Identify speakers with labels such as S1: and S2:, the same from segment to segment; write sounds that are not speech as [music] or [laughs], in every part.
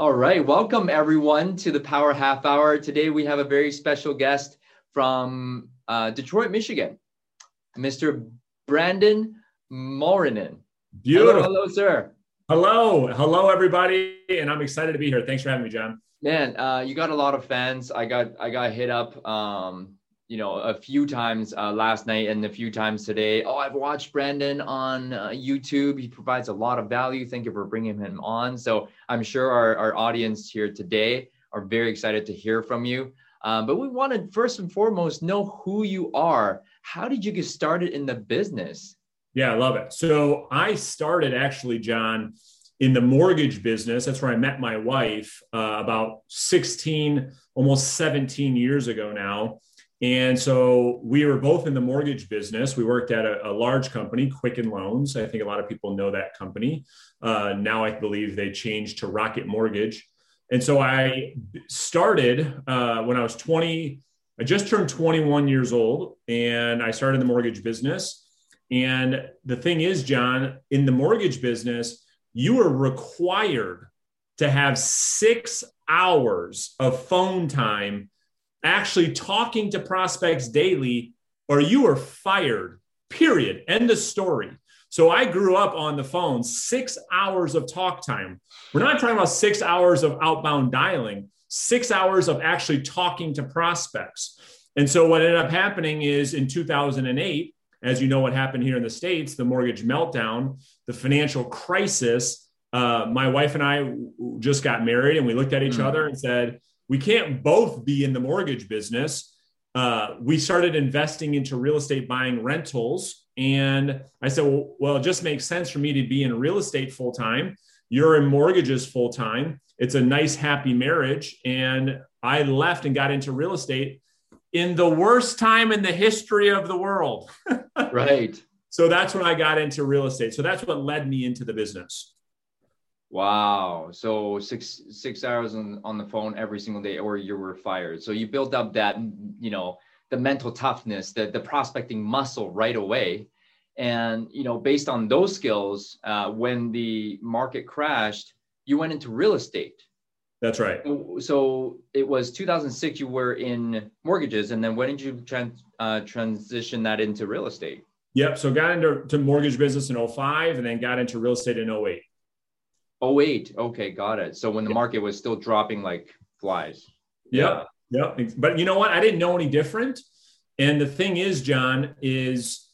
S1: All right, welcome everyone to the Power Half Hour. Today we have a very special guest from uh, Detroit, Michigan, Mr. Brandon Mulrenin.
S2: Beautiful.
S1: Hello, hello, sir.
S2: Hello, hello, everybody, and I'm excited to be here. Thanks for having me, John.
S1: Man, uh, you got a lot of fans. I got I got hit up um, you know a few times uh, last night and a few times today. Oh i've watched brandon on uh, youtube. He provides a lot of value. Thank you for bringing him on. So i'm sure our, our audience here today are very excited to hear from you. Um, but we want to first and foremost know who you are. How did you get started in the business?
S2: Yeah i love it. So i started actually john in the mortgage business. That's where i met my wife uh, about 16 almost 17 years ago now and so we were both in the mortgage business. We worked at a, a large company, Quicken Loans. I think a lot of people know that company. Uh, now I believe they changed to Rocket Mortgage. And so I started uh, when I was 20. I just turned 21 years old and I started the mortgage business. And the thing is, John, in the mortgage business, you are required to have six hours of phone time actually talking to prospects daily, or you are fired, period. End of story. So I grew up on the phone, six hours of talk time. We're not talking about six hours of outbound dialing, six hours of actually talking to prospects. And so what ended up happening is in 2008, as you know, what happened here in the States, the mortgage meltdown, the financial crisis. Uh, my wife and I just got married and we looked at each mm. other and said, we can't both be in the mortgage business. Uh, we started investing into real estate buying rentals. And I said, well, well, it just makes sense for me to be in real estate full time. You're in mortgages full time. It's a nice, happy marriage. And I left and got into real estate in the worst time in the history of the world. [laughs]
S1: right.
S2: So that's when I got into real estate. So that's what led me into the business.
S1: Wow. So six six hours on, on the phone every single day, or you were fired. So you built up that, you know, the mental toughness, the, the prospecting muscle right away. And, you know, based on those skills, uh, when the market crashed, you went into real estate.
S2: That's right.
S1: So, so it was 2006, you were in mortgages. And then when did you trans, uh, transition that into real estate?
S2: Yep. So got into to mortgage business in 05 and then got into real estate in 08.
S1: Oh wait, okay, got it. So when the market was still dropping like flies.
S2: Yeah. Yeah. But you know what? I didn't know any different. And the thing is, John, is,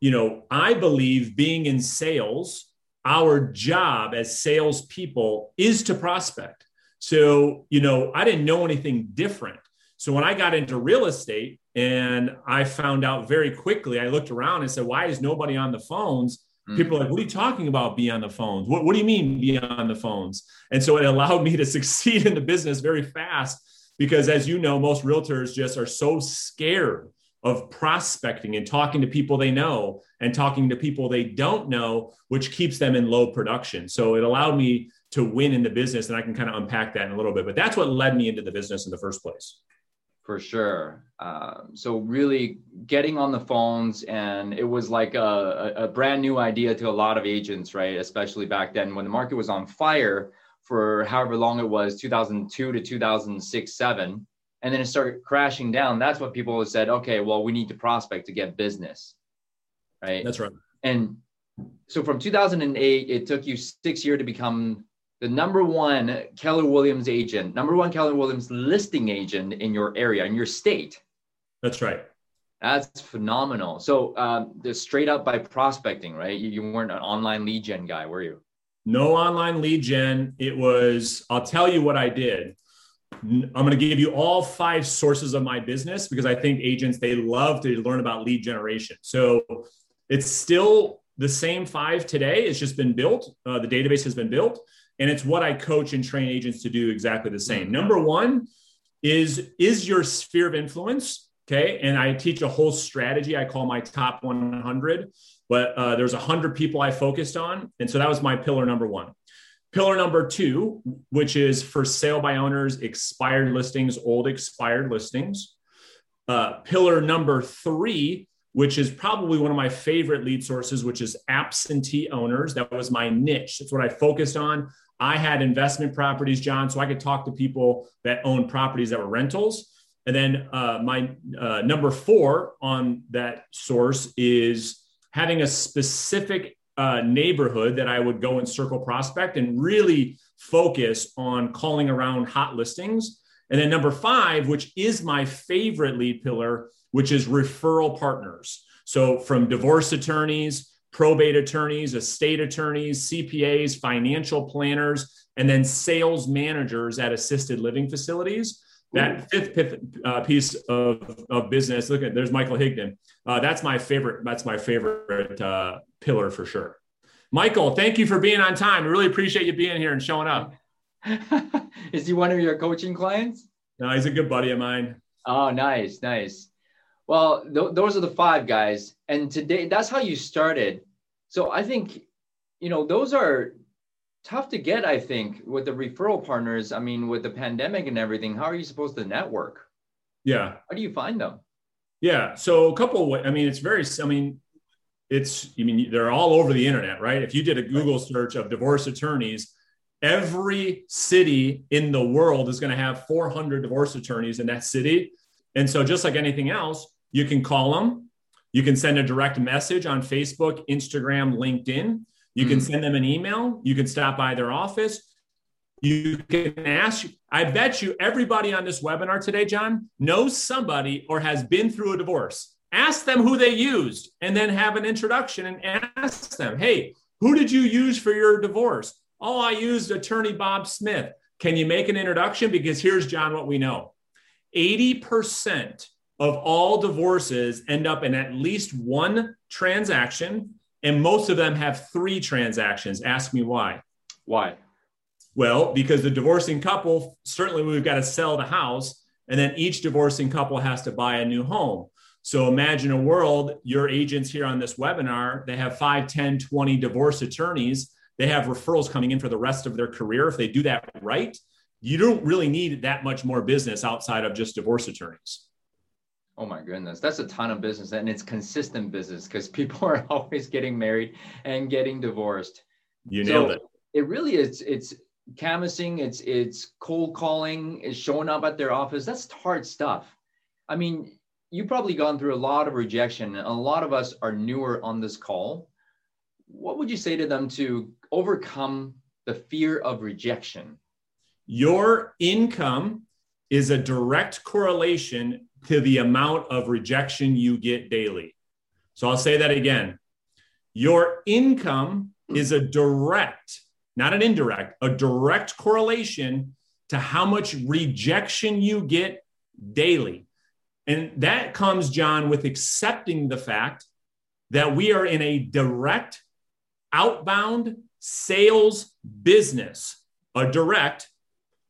S2: you know, I believe being in sales, our job as salespeople is to prospect. So, you know, I didn't know anything different. So when I got into real estate and I found out very quickly, I looked around and said, why is nobody on the phones? People are like, what are you talking about? Be on the phones. What, what do you mean be on the phones? And so it allowed [laughs] me to succeed in the business very fast because, as you know, most realtors just are so scared of prospecting and talking to people they know and talking to people they don't know, which keeps them in low production. So it allowed me to win in the business. And I can kind of unpack that in a little bit, but that's what led me into the business in the first place.
S1: For sure. Um, so really getting on the phones, and it was like a, a brand new idea to a lot of agents, right? Especially back then when the market was on fire for however long it was, 2002 to 2006, seven, and then it started crashing down. That's what people said. Okay, well, we need to prospect to get business, right?
S2: That's right.
S1: And so from 2008, it took you six years to become the number one Keller Williams agent, number one Keller Williams listing agent in your area, in your state.
S2: That's right.
S1: That's phenomenal. So, um, the straight up by prospecting, right? You, you weren't an online lead gen guy, were you?
S2: No online lead gen. It was, I'll tell you what I did. I'm going to give you all five sources of my business because I think agents, they love to learn about lead generation. So, it's still the same five today. It's just been built. Uh, the database has been built and it's what I coach and train agents to do exactly the same. Mm-hmm. Number one is is your sphere of influence okay, and I teach a whole strategy. I call my top 100, but uh, there's 100 people I focused on, and so that was my pillar number one. Pillar number two, which is for sale by owners, expired listings, old expired listings. Uh, pillar number three which is probably one of my favorite lead sources, which is absentee owners. That was my niche. That's what I focused on. I had investment properties, John, so I could talk to people that own properties that were rentals. And then uh, my uh, number four on that source is having a specific uh, neighborhood that I would go and circle prospect and really focus on calling around hot listings. And then number five, which is my favorite lead pillar, which is referral partners. So from divorce attorneys, probate attorneys, estate attorneys, CPAs, financial planners, and then sales managers at assisted living facilities. That fifth uh, piece of, of business, look at there's Michael Higdon. Uh, that's my favorite. That's my favorite uh, pillar for sure. Michael, thank you for being on time. I really appreciate you being here and showing up. [laughs]
S1: Is he one of your coaching clients?
S2: No, he's a good buddy of mine.
S1: Oh, nice, nice. Well, th- those are the five guys, and today that's how you started. So I think, you know, those are tough to get. I think with the referral partners. I mean, with the pandemic and everything, how are you supposed to network?
S2: Yeah.
S1: How do you find them?
S2: Yeah. So a couple. I mean, it's very. I mean, it's. I mean, they're all over the internet, right? If you did a Google search of divorce attorneys, every city in the world is going to have 400 divorce attorneys in that city. And so, just like anything else, you can call them, you can send a direct message on Facebook, Instagram, LinkedIn. You can hmm. send them an email. You can stop by their office. You can ask, I bet you everybody on this webinar today, John, knows somebody or has been through a divorce. Ask them who they used and then have an introduction and ask them, hey, who did you use for your divorce? Oh, I used attorney Bob Smith. Can you make an introduction? Because here's, John, what we know 80% of all divorces end up in at least one transaction, and most of them have three transactions. Ask me why.
S1: Why?
S2: Well, because the divorcing couple, certainly we've got to sell the house, and then each divorcing couple has to buy a new home. So imagine a world, your agents here on this webinar, they have 5, 10, 20 divorce attorneys. They have referrals coming in for the rest of their career. If they do that right, you don't really need that much more business outside of just divorce attorneys.
S1: Oh my goodness, that's a ton of business, and it's consistent business because people [laughs] are always getting married and getting divorced.
S2: You nailed so it.
S1: It really is. It's canvassing. It's it's cold calling. It's showing up at their office. That's hard stuff. I mean, you've probably gone through a lot of rejection. A lot of us are newer on this call. What would you say to them to overcome the fear of rejection?
S2: Your income is a direct correlation to the amount of rejection you get daily. So I'll say that again. Your income is a direct, not an indirect, a direct correlation to how much rejection you get daily. And that comes, John, with accepting the fact that we are in a direct outbound sales business, a direct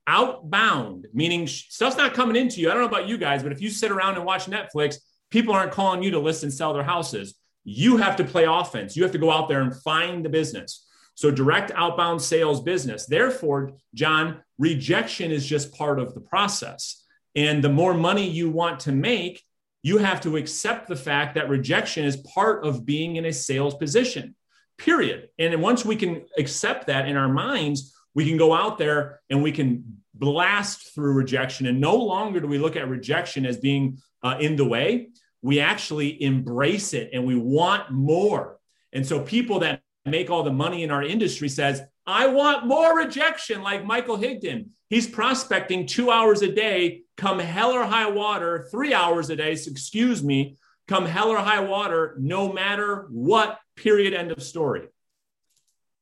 S2: outbound, meaning stuff's not coming into you. I don't know about you guys, but if you sit around and watch Netflix, people aren't calling you to list and sell their houses. You have to play offense. You have to go out there and find the business. So, direct outbound sales business. Therefore, John, rejection is just part of the process. And the more money you want to make, you have to accept the fact that rejection is part of being in a sales position, period. And once we can accept that in our minds, we can go out there and we can blast through rejection. And no longer do we look at rejection as being uh, in the way. We actually embrace it and we want more. And so people that make all the money in our industry says, I want more rejection, like Michael Higdon. He's prospecting two hours a day, come hell or high water, three hours a day, excuse me, come hell or high water, no matter what, period, end of story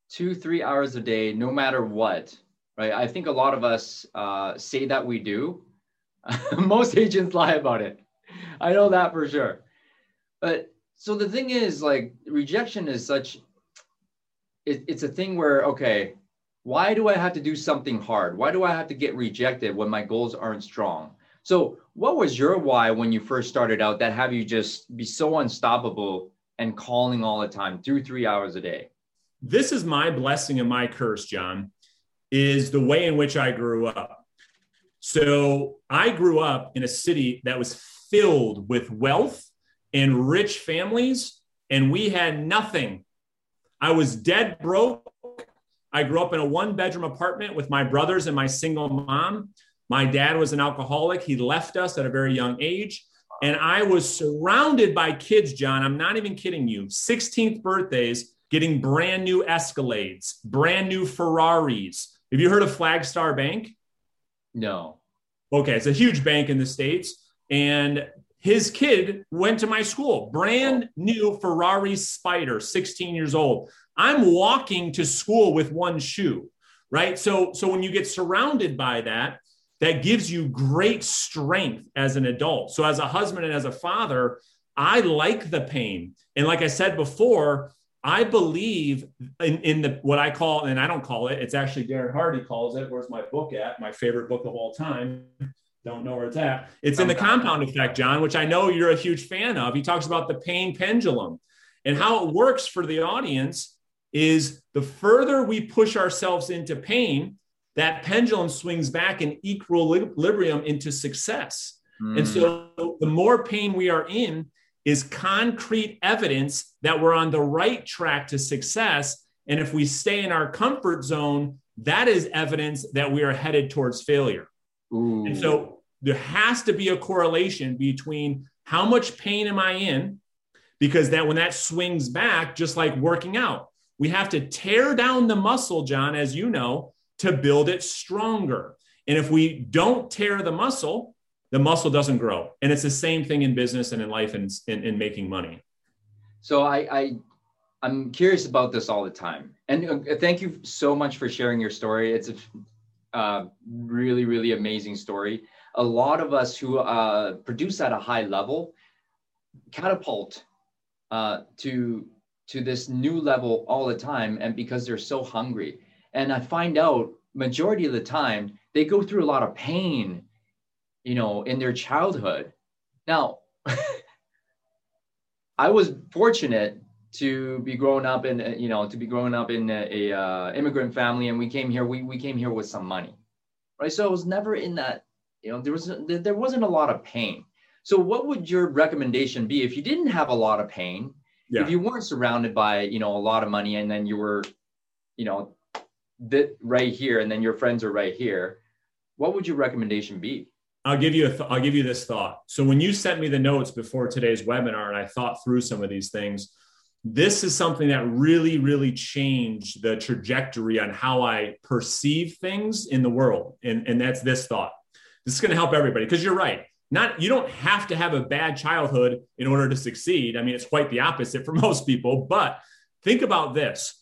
S1: two, three hours a day, no matter what, right? I think a lot of us uh, say that we do. [laughs] Most agents lie about it. I know that for sure. But so the thing is, like, rejection is such, it, it's a thing where, okay, why do I have to do something hard? Why do I have to get rejected when my goals aren't strong? So, what was your why when you first started out that have you just be so unstoppable and calling all the time, through three hours a day?
S2: this is my blessing and my curse, John, is the way in which I grew up. So I grew up in a city that was filled with wealth and rich families, and we had nothing. I was dead broke. I grew up in a one bedroom apartment with my brothers and my single mom. My dad was an alcoholic. He left us at a very young age. And I was surrounded by kids, John. I'm not even kidding you. 16th birthdays, getting brand new Escalades, brand new Ferraris. Have you heard of Flagstar Bank?
S1: No.
S2: Okay, it's a huge bank in the States. And his kid went to my school, brand new Ferrari Spider, 16 years old. I'm walking to school with one shoe, right? So, so when you get surrounded by that, that gives you great strength as an adult. So, as a husband and as a father, I like the pain. And like I said before, I believe in, in the what I call, and I don't call it, it's actually Darren Hardy calls it. Where's my book at? My favorite book of all time. Don't know where it's at. It's in the compound effect, John, which I know you're a huge fan of. He talks about the pain pendulum and how it works for the audience is the further we push ourselves into pain, that pendulum swings back in equilibrium into success. Mm. And so the more pain we are in is concrete evidence that we're on the right track to success. And if we stay in our comfort zone, that is evidence that we are headed towards failure. Ooh. And so there has to be a correlation between how much pain am I in? Because that when that swings back, just like working out, we have to tear down the muscle, John, as you know, to build it stronger. And if we don't tear the muscle, the muscle doesn't grow. And it's the same thing in business and in life and in, in making money.
S1: So I, I I'm curious about this all the time. And uh, thank you so much for sharing your story. It's a uh, really, really amazing story. A lot of us who uh, produce at a high level catapult uh, to to this new level all the time, and because they're so hungry. And I find out majority of the time they go through a lot of pain, you know, in their childhood. Now, [laughs] I was fortunate to be growing up in you know to be growing up in a, a uh, immigrant family and we came here we, we came here with some money right so i was never in that you know there was there wasn't a lot of pain so what would your recommendation be if you didn't have a lot of pain yeah. if you weren't surrounded by you know a lot of money and then you were you know that right here and then your friends are right here what would your recommendation be
S2: I'll give you a th- I'll give you this thought. So when you sent me the notes before today's webinar and I thought through some of these things, this is something that really really changed the trajectory on how I perceive things in the world. And and that's this thought. This is going to help everybody because you're right. Not you don't have to have a bad childhood in order to succeed. I mean, it's quite the opposite for [laughs] most people, but think about this.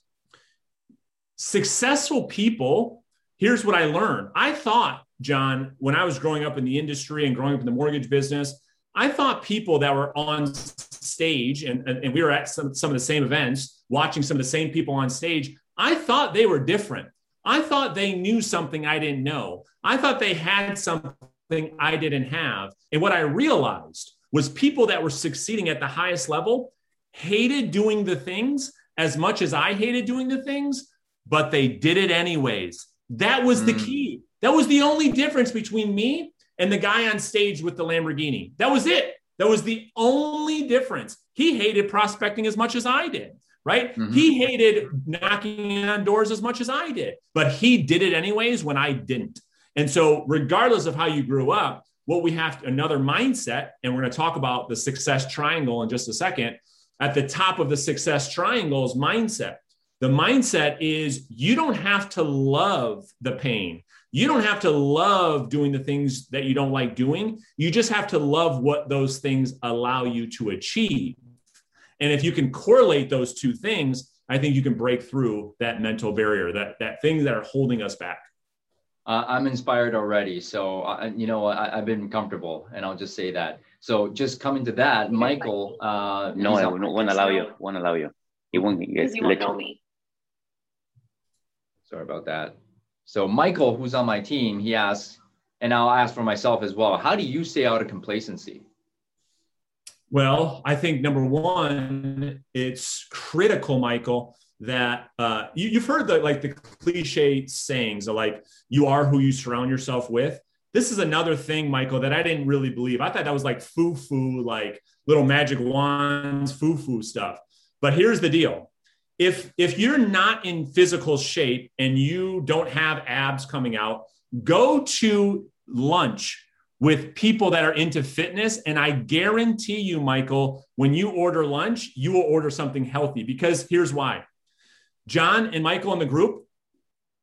S2: Successful people, here's what I learned. I thought John, when I was growing up in the industry and growing up in the mortgage business, I thought people that were on stage and, and, we were at some, some of the same events, watching some of the same people on stage, I thought they were different. I thought they knew something I didn't know. I thought they had something I didn't have. And what I realized was people that were succeeding at the highest level hated doing the things as much as I hated doing the things, but they did it anyways. That was mm. the key. That was the only difference between me and the guy on stage with the Lamborghini. That was it. That was the only difference. He hated prospecting as much as I did, right? Mm-hmm. He hated knocking on doors as much as I did, but he did it anyways when I didn't. And so, regardless of how you grew up, what we have to, another mindset, and we're going to talk about the success triangle in just a second. At the top of the success triangle is mindset. The mindset is you don't have to love the pain. You don't have to love doing the things that you don't like doing. You just have to love what those things allow you to achieve. And if you can correlate those two things, I think you can break through that mental barrier, that that things that are holding us back.
S1: Uh, I'm inspired already. So, uh, you know, I, have been comfortable, and I'll just say that. So, just coming to that, Michael. Uh,
S3: no, I won't allow you. Won't allow you. He won't. Because
S4: you won't know me.
S1: Sorry about that. So Michael, who's on my team, he asks, and I'll ask for myself as well. How do you stay out of complacency?
S2: Well, I think number one, it's critical, Michael, that uh, you, have heard the like the cliche sayings like you are who you surround yourself with. This is another thing, Michael, that I didn't really believe. I thought that was like foo-foo, like little magic wands, foo-foo stuff. But here's the deal: if if you're not in physical shape and you don't have abs coming out, go to lunch with people that are into fitness and I guarantee you Michael, when you order lunch, you will order something healthy because here's why. John and Michael in the group,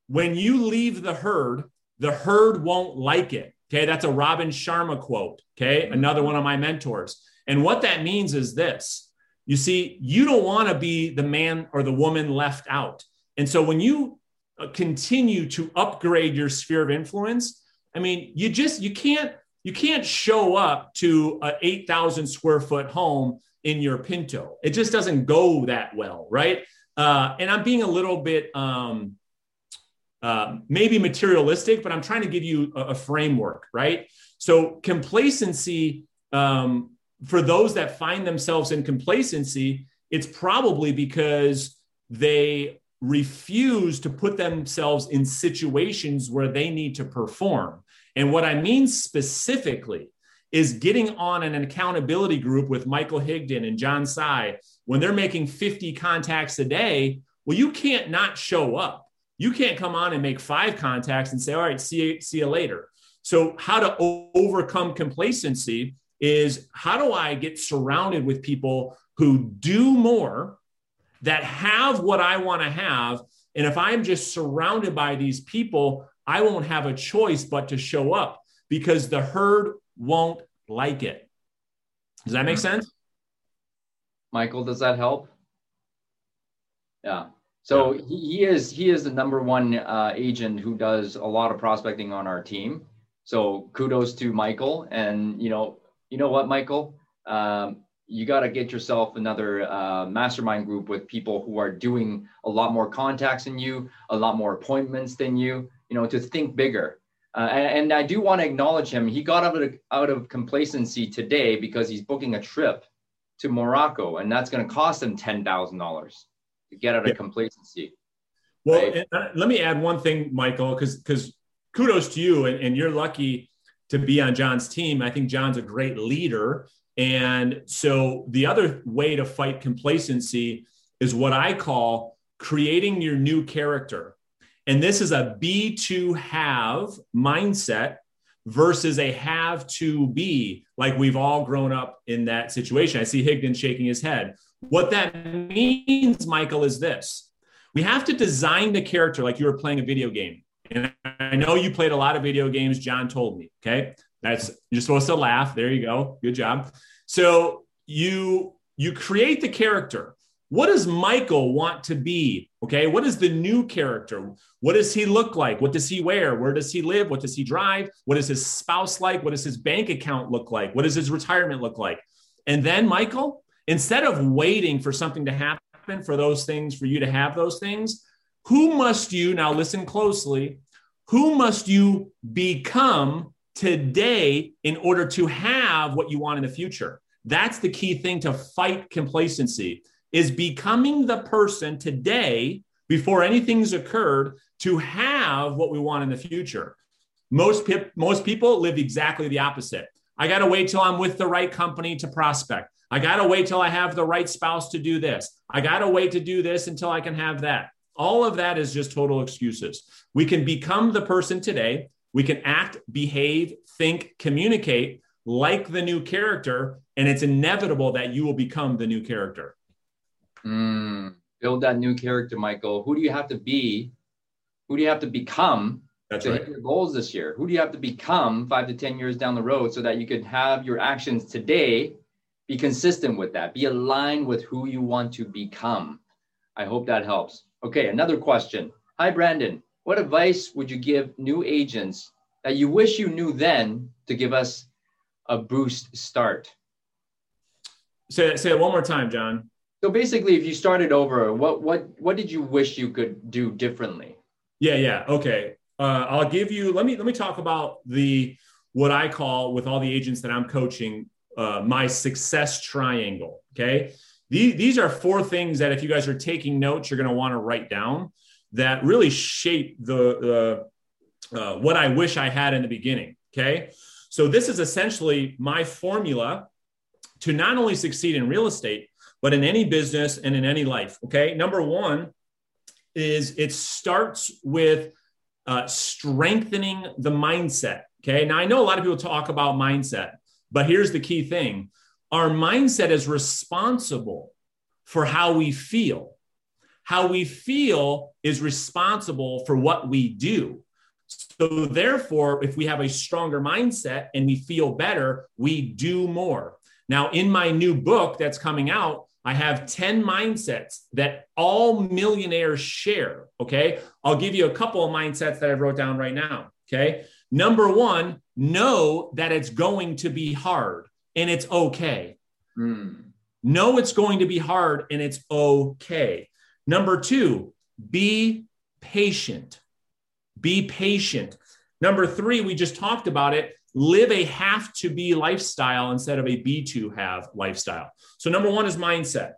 S2: when you leave the herd, the herd won't like it. Okay, that's a Robin Sharma quote. Okay, another one of my mentors. And what that means is this you see, you don't want to be the man or the woman left out. And so when you uh, continue to upgrade your sphere of influence, I mean, you just you can't you can't show up to a 8,000 square foot home in your Pinto. It just doesn't go that well, right? Uh, and I'm being a little bit um, uh, maybe materialistic, but I'm trying to give you a, a framework, right? So complacency um, for those that find themselves in complacency, it's probably because they refuse to put themselves in situations where they need to perform. And what I mean specifically is getting on an accountability group with Michael Higdon and John Sai when they're making 50 contacts a day. Well, you can't not show up. You can't come on and make five contacts and say, all right, see see you later. So, how to overcome complacency is how do I get surrounded with people who do more, that have what I want to have? And if I'm just surrounded by these people, I won't have a choice but to show up because the herd won't like it. Does that make mm-hmm. sense?
S1: Michael, does that help? Yeah. So yeah. he is he is the number one uh, agent who does a lot of prospecting on our team. So kudos to Michael, and you know you know what, Michael? Um, you got to get yourself another uh, mastermind group with people who are doing a lot more contacts than you, a lot more appointments than you, you know, to think bigger. Uh, and, and, I do want to acknowledge him. He got out of, out of complacency today because he's booking a trip to Morocco, and that's going to cost him $10,000 to get out of yeah. complacency.
S2: Well, right? Uh, let me add one thing, Michael, because because kudos to you, and, and you're lucky to be on John's team. I think John's a great leader. And so the other way to fight complacency is what I call creating your new character. And this is a be to have mindset versus a have to be, like we've all grown up in that situation. I see Higdon shaking his head. What that means, Michael, is this we have to design the character like you were playing a video game. And I know you played a lot of video games. John told me. Okay. That's you're supposed to laugh. There you go. Good job. So you you create the character. What does Michael want to be? Okay. What is the new character? What does he look like? What does he wear? Where does he live? What does he drive? What is his spouse like? What does his bank account look like? What does his retirement look like? And then, Michael, instead of waiting for something to happen for those things, for you to have those things, who must you, now listen closely, who must you become today in order to have what you want in the future? That's the key thing to fight complacency is becoming the person today before anything's occurred to have what we want in the future. Most, pe- most people live exactly the opposite. I got to wait till I'm with the right company to prospect. I got to wait till I have the right spouse to do this. I got to wait to do this until I can have that. All of that is just total excuses. We can become the person today. We can act, behave, think, communicate like the new character, and it's inevitable that you will become the new character.
S1: Mm, build that new character, Michael. Who do you have to be? Who do you have to become
S2: That's
S1: to
S2: right.
S1: hit your goals this year? Who do you have to become five to 10 years down the road so that you could have your actions today be consistent with that, be aligned with who you want to become? I hope that helps. Okay, another question. Hi, Brandon. What advice would you give new agents that you wish you knew then to give us a boost start?
S2: Say, say it one more time, John.
S1: So basically, if you started over, what what what did you wish you could do differently?
S2: Yeah, yeah. Okay. Uh, I'll give you. Let me let me talk about the what I call with all the agents that I'm coaching uh, my success triangle. Okay. These, these are four things that if you guys are taking notes, you're going to want to write down that really shape the, the uh, what I wish I had in the beginning. Okay. So this is essentially my formula to not only succeed in real estate, but in any business and in any life. Okay. Number one is it starts with uh, strengthening the mindset. Okay. Now, I know a lot of people talk about mindset, but here's the key thing our mindset is responsible for how we feel. How we feel is responsible for what we do. So, therefore, if we have a stronger mindset and we feel better, we do more. Now, in my new book that's coming out, I have 10 mindsets that all millionaires share. Okay. I'll give you a couple of mindsets that I wrote down right now. Okay. Number one, know that it's going to be hard and it's okay. Mm. Know it's going to be hard and it's okay. Number two, be patient. Be patient. Number three, we just talked about it. Live a have to be lifestyle instead of a be to have lifestyle. So, number one is mindset.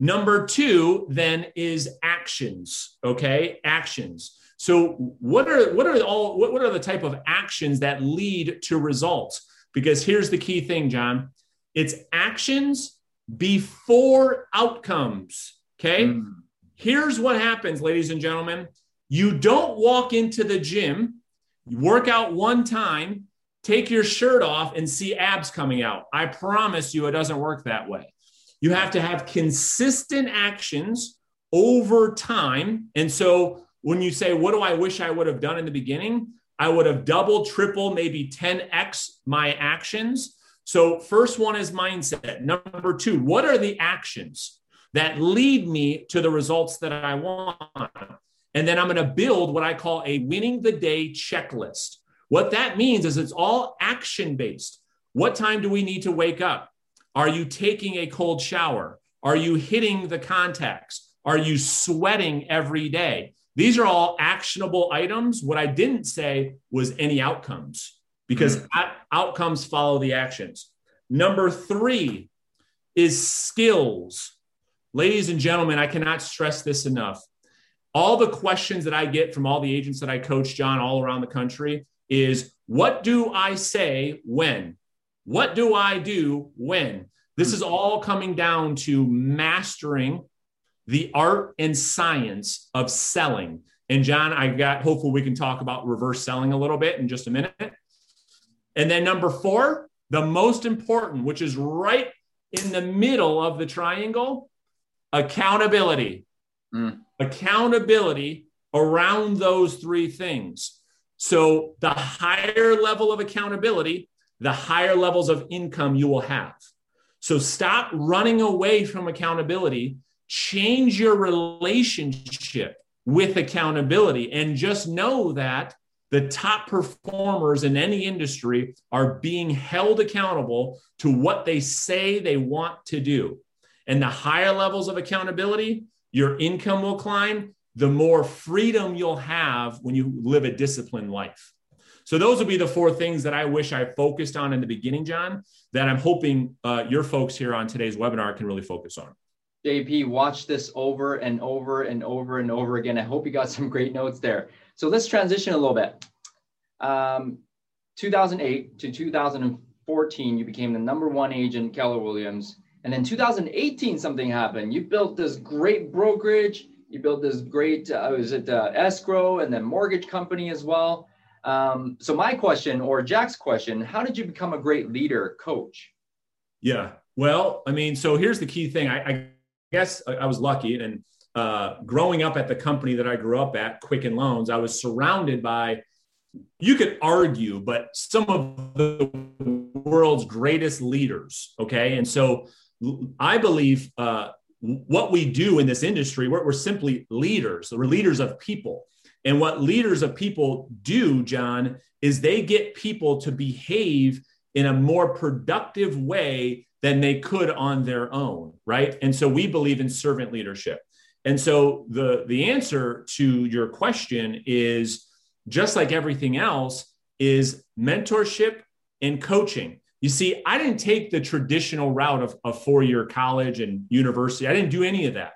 S2: Number two, then, is actions. Okay, actions. So, what are what are all what, what are the type of actions that lead to results? Because here's the key thing, John. It's actions before outcomes. Okay. Mm. Here's what happens, ladies and gentlemen. You don't walk into the gym, work out one time, take your shirt off, and see abs coming out. I promise you, it doesn't work that way. You have to have consistent actions over time. And so when you say, What do I wish I would have done in the beginning? I would have double, triple, maybe 10x my actions. So, first one is mindset. Number two, what are the actions that lead me to the results that I want? And then I'm going to build what I call a winning the day checklist. What that means is it's all action based. What time do we need to wake up? Are you taking a cold shower? Are you hitting the contacts? Are you sweating every day? These are all actionable items. What I didn't say was any outcomes because mm. outcomes follow the actions. Number three is skills. Ladies and gentlemen, I cannot stress this enough all the questions that I get from all the agents that I coach, John, all around the country is what do I say when? What do I do when? This is all coming down to mastering the art and science of selling. And John, I got, hopefully, we can talk about reverse selling a little bit in just a minute. And then number four, the most important, which is right in the middle of the triangle accountability. Mm accountability around those three things. So, the higher level of accountability, the higher levels of income you will have. So, stop running away from accountability, change your relationship with accountability, and just know that the top performers in any industry are being held accountable to what they say they want to do. And the higher levels of accountability, your income will climb, the more freedom you'll have when you live a disciplined life. So, those will be the four things that I wish I focused on in the beginning, John, that I'm hoping uh, your folks here on today's webinar can really focus on.
S1: JP, watch this over and over and over and over again. I hope you got some great notes there. So, let's transition a little bit. Um, 2008 to 2014, you became the number one agent, Keller Williams. And then 2018, something happened. You built this great brokerage. You built this great, uh, was it uh, escrow and then mortgage company as well. Um, so my question, or Jack's question, how did you become a great leader, coach?
S2: Yeah. Well, I mean, so here's the key thing. I, I guess I, was lucky, and uh, growing up at the company that I grew up at, Quicken Loans, I was surrounded by. You could argue, but some of the world's greatest leaders. Okay, and so I believe uh, what we do in this industry, we're, we're simply leaders. We're leaders of people. And what leaders of people do, John, is they get people to behave in a more productive way than they could on their own, right? And so we believe in servant leadership. And so the the answer to your question is just like everything else is mentorship and coaching. You see, I didn't take the traditional route of a four year college and university. I didn't do any of that.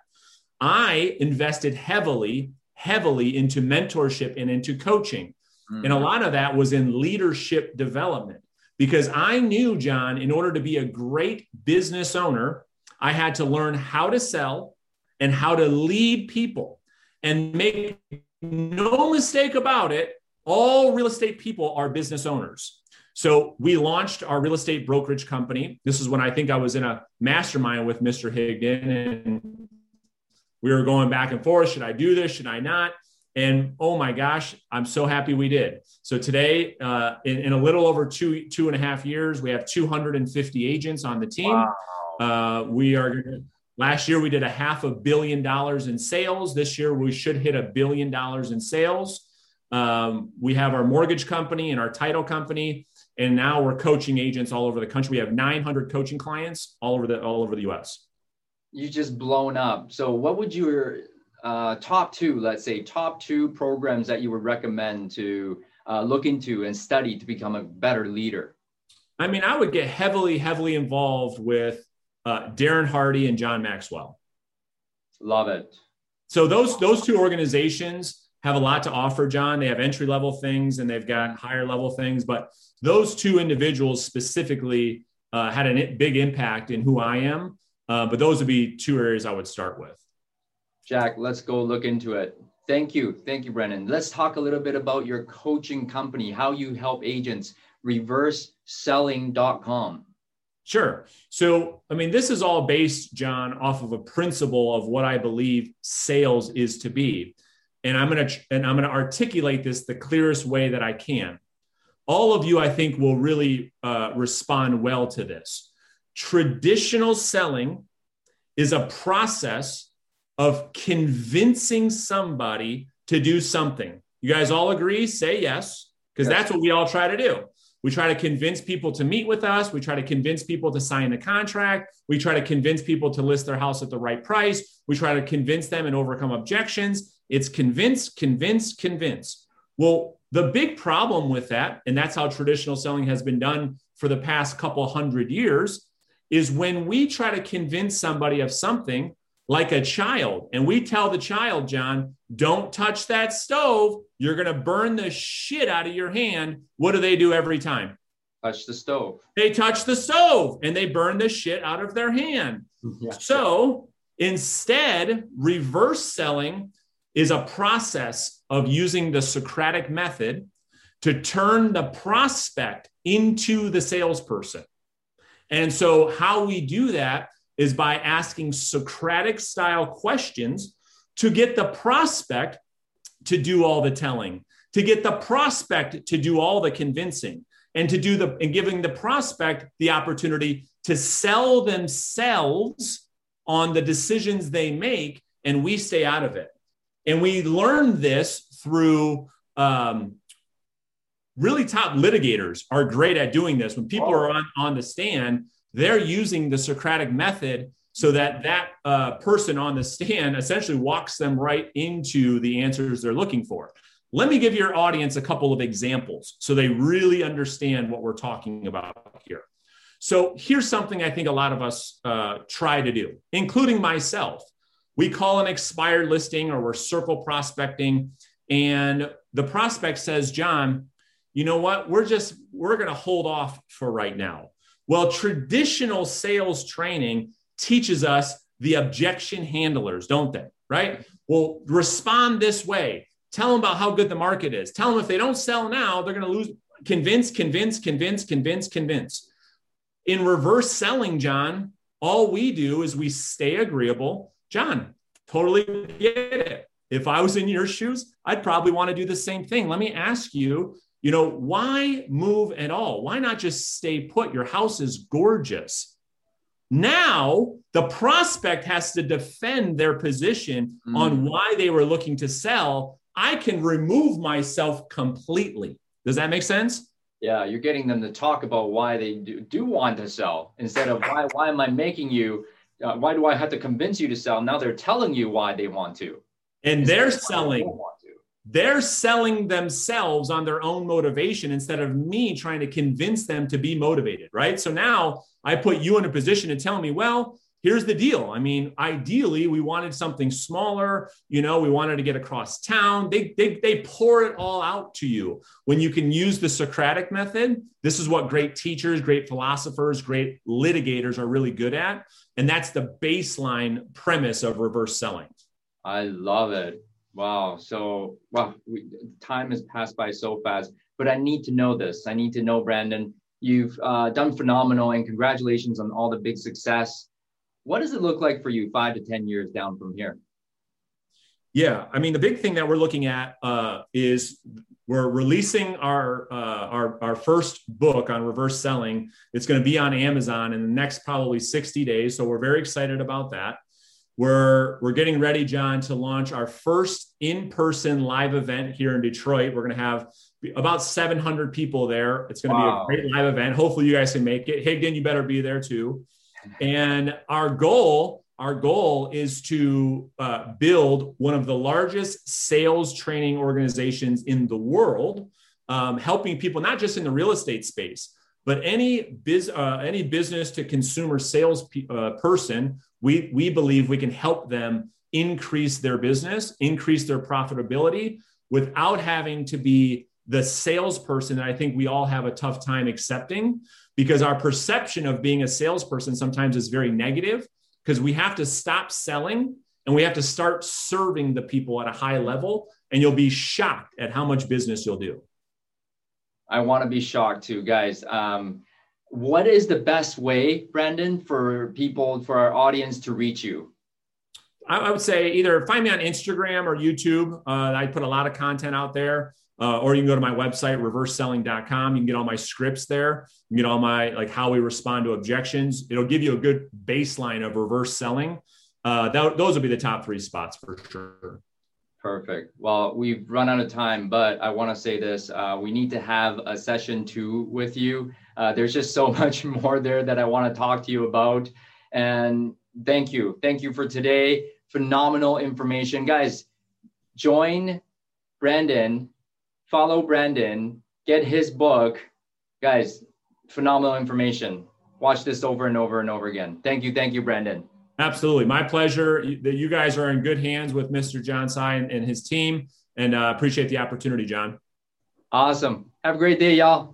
S2: I invested heavily, heavily into mentorship and into coaching. Mm-hmm. And a lot of that was in leadership development because I knew, John, in order to be a great business owner, I had to learn how to sell and how to lead people and make no mistake about it. All real estate people are business owners. So we launched our real estate brokerage company. This is when I think I was in a mastermind with Mr. Higdon and we were going back and forth. Should I do this? Should I not? And oh my gosh, I'm so happy we did. So today, uh, in, in, a little over two two and a half years, we have 250 agents on the team. Wow. Uh, we are last year we did a half a billion dollars in sales. This year we should hit a billion dollars in sales. Um, we have our mortgage company and our title company, and now we're coaching agents all over the country. We have 900 coaching clients all over the all over the U.S.
S1: You just blown up. So, what would your uh, top two, let's say, top two programs that you would recommend to uh, look into and study to become a better leader?
S2: I mean, I would get heavily, heavily involved with uh, Darren Hardy and John Maxwell.
S1: Love it.
S2: So those those two organizations have a lot to offer, John. They have entry level things and they've got higher level things, but those two individuals specifically uh, had a big impact in who I am. Uh, but those would be two areas I would start with.
S1: Jack, let's go look into it. Thank you. Thank you, Brendan. Let's talk a little bit about your coaching company, how you help agents, reverseselling.com.
S2: Sure. So, I mean, this is all based, John, off of a principle of what I believe sales is to be. And I'm going to and I'm going to articulate this the clearest way that I can. All of you, I think, will really uh, respond well to this. Traditional selling is a process of convincing somebody to do something. You guys all agree? Say yes, because yes. that's what we all try to do. We try to convince people to meet with us. We try to convince people to sign the contract. We try to convince people to list their house at the right price. We try to convince them and overcome objections. It's convince, convince, convince. Well, the big problem with that, and that's how traditional selling has been done for the past couple hundred years, is when we try to convince somebody of something, like a child. And we tell the child, John, don't touch that stove. You're going to burn the shit out of your hand. What do they do every time?
S1: Touch the stove.
S2: They touch the stove and they burn the shit out of their hand. Yeah. So instead, reverse selling is a process of using the Socratic method to turn the prospect into the salesperson. And so, how we do that is by asking Socratic style questions to get the prospect to do all the telling, to get the prospect to do all the convincing, and to do the and giving the prospect the opportunity to sell themselves on the decisions they make, and we stay out of it. And we learn this through um, really top litigators are great at doing this. When people are on, on the stand, they're using the Socratic method so that that uh, person on the stand essentially walks them right into the answers they're looking for. Let me give your audience a couple of examples so they really understand what we're talking about here. So here's something I think a lot of us uh, try to do, including myself. We call an expired listing or we're circle prospecting, and the prospect says, John, you know what? We're just, we're going to hold off for right now. Well, traditional sales training teaches us the objection handlers, don't they? Right? Well, respond this way. Tell them about how good the market is. Tell them if they don't sell now, they're going to lose. Convince, convince, convince, convince, convince. In reverse selling, John, all we do is we stay agreeable. John, totally get it. If I was in your shoes, I'd probably want to do the same thing. Let me ask you you know, why move at all? Why not just stay put? Your house is gorgeous. Now, the prospect has to defend their position mm. on why they were looking to sell. I can remove myself completely. Does that make sense?
S1: Yeah, you're getting them to talk about why they do, do want to sell instead of why, why am I making you, uh, why do I have to convince you to sell? Now they're telling you why they want to.
S2: And they're selling they're selling themselves on their own motivation instead of me trying to convince them to be motivated, right? So now I put you in a position to tell me, well, here's the deal. I mean, ideally, we wanted something smaller. You know, we wanted to get across town. They, they, they pour it all out to you. When you can use the Socratic method, this is what great teachers, great philosophers, great litigators are really good at. And that's the baseline premise of reverse selling.
S1: I love it. Wow. So, wow, we, time has passed by so fast, but I need to know this. I need to know, Brandon, you've uh, done phenomenal and congratulations on all the big success what does it look like for you five to 10 years down from here?
S2: Yeah, I mean, the big thing that we're looking at uh, is we're releasing our, uh, our our first book on reverse selling. It's going to be on Amazon in the next probably 60 days. So we're very excited about that. We're we're getting ready, John, to launch our first in-person live event here in Detroit. We're going to have about 700 people there. It's going to wow. be a great live event. Hopefully, you guys can make it. Higdon, you better be there too. And our goal, our goal is to uh, build one of the largest sales training organizations in the world, um, helping people not just in the real estate space, but any biz, uh, any business to consumer sales pe- uh, person. We we believe we can help them increase their business, increase their profitability without having to be the salesperson that I think we all have a tough time accepting because our perception of being a salesperson sometimes is very negative because we have to stop selling and we have to start serving the people at a high level and you'll be shocked at how much business you'll do.
S1: I want to be shocked too guys. Um, what is the best way brandon for people for our audience to reach you?
S2: I, would say either find me on instagram or youtube. Uh, i put a lot of content out there. Uh, or you can go to my website reverseselling.com you can get all my scripts there. You can get all my like how we respond to objections. It'll give you a good baseline of reverse selling. Uh, that, those will be the top three spots for sure.
S1: Perfect. Well we've run out of time but i want to say this uh, we need to have a session two with you uh, there's just so [laughs] much more there that i want to talk to you about and thank you thank you for today phenomenal information guys join brandon follow Brandon, get his book. Guys, phenomenal information. Watch this over and over and over again. Thank you. Thank you, Brandon.
S2: Absolutely. My pleasure. That you guys are in good hands with Mr. John Tsai and his team. And uh, appreciate the opportunity, John.
S1: Awesome. Have a great day, y'all.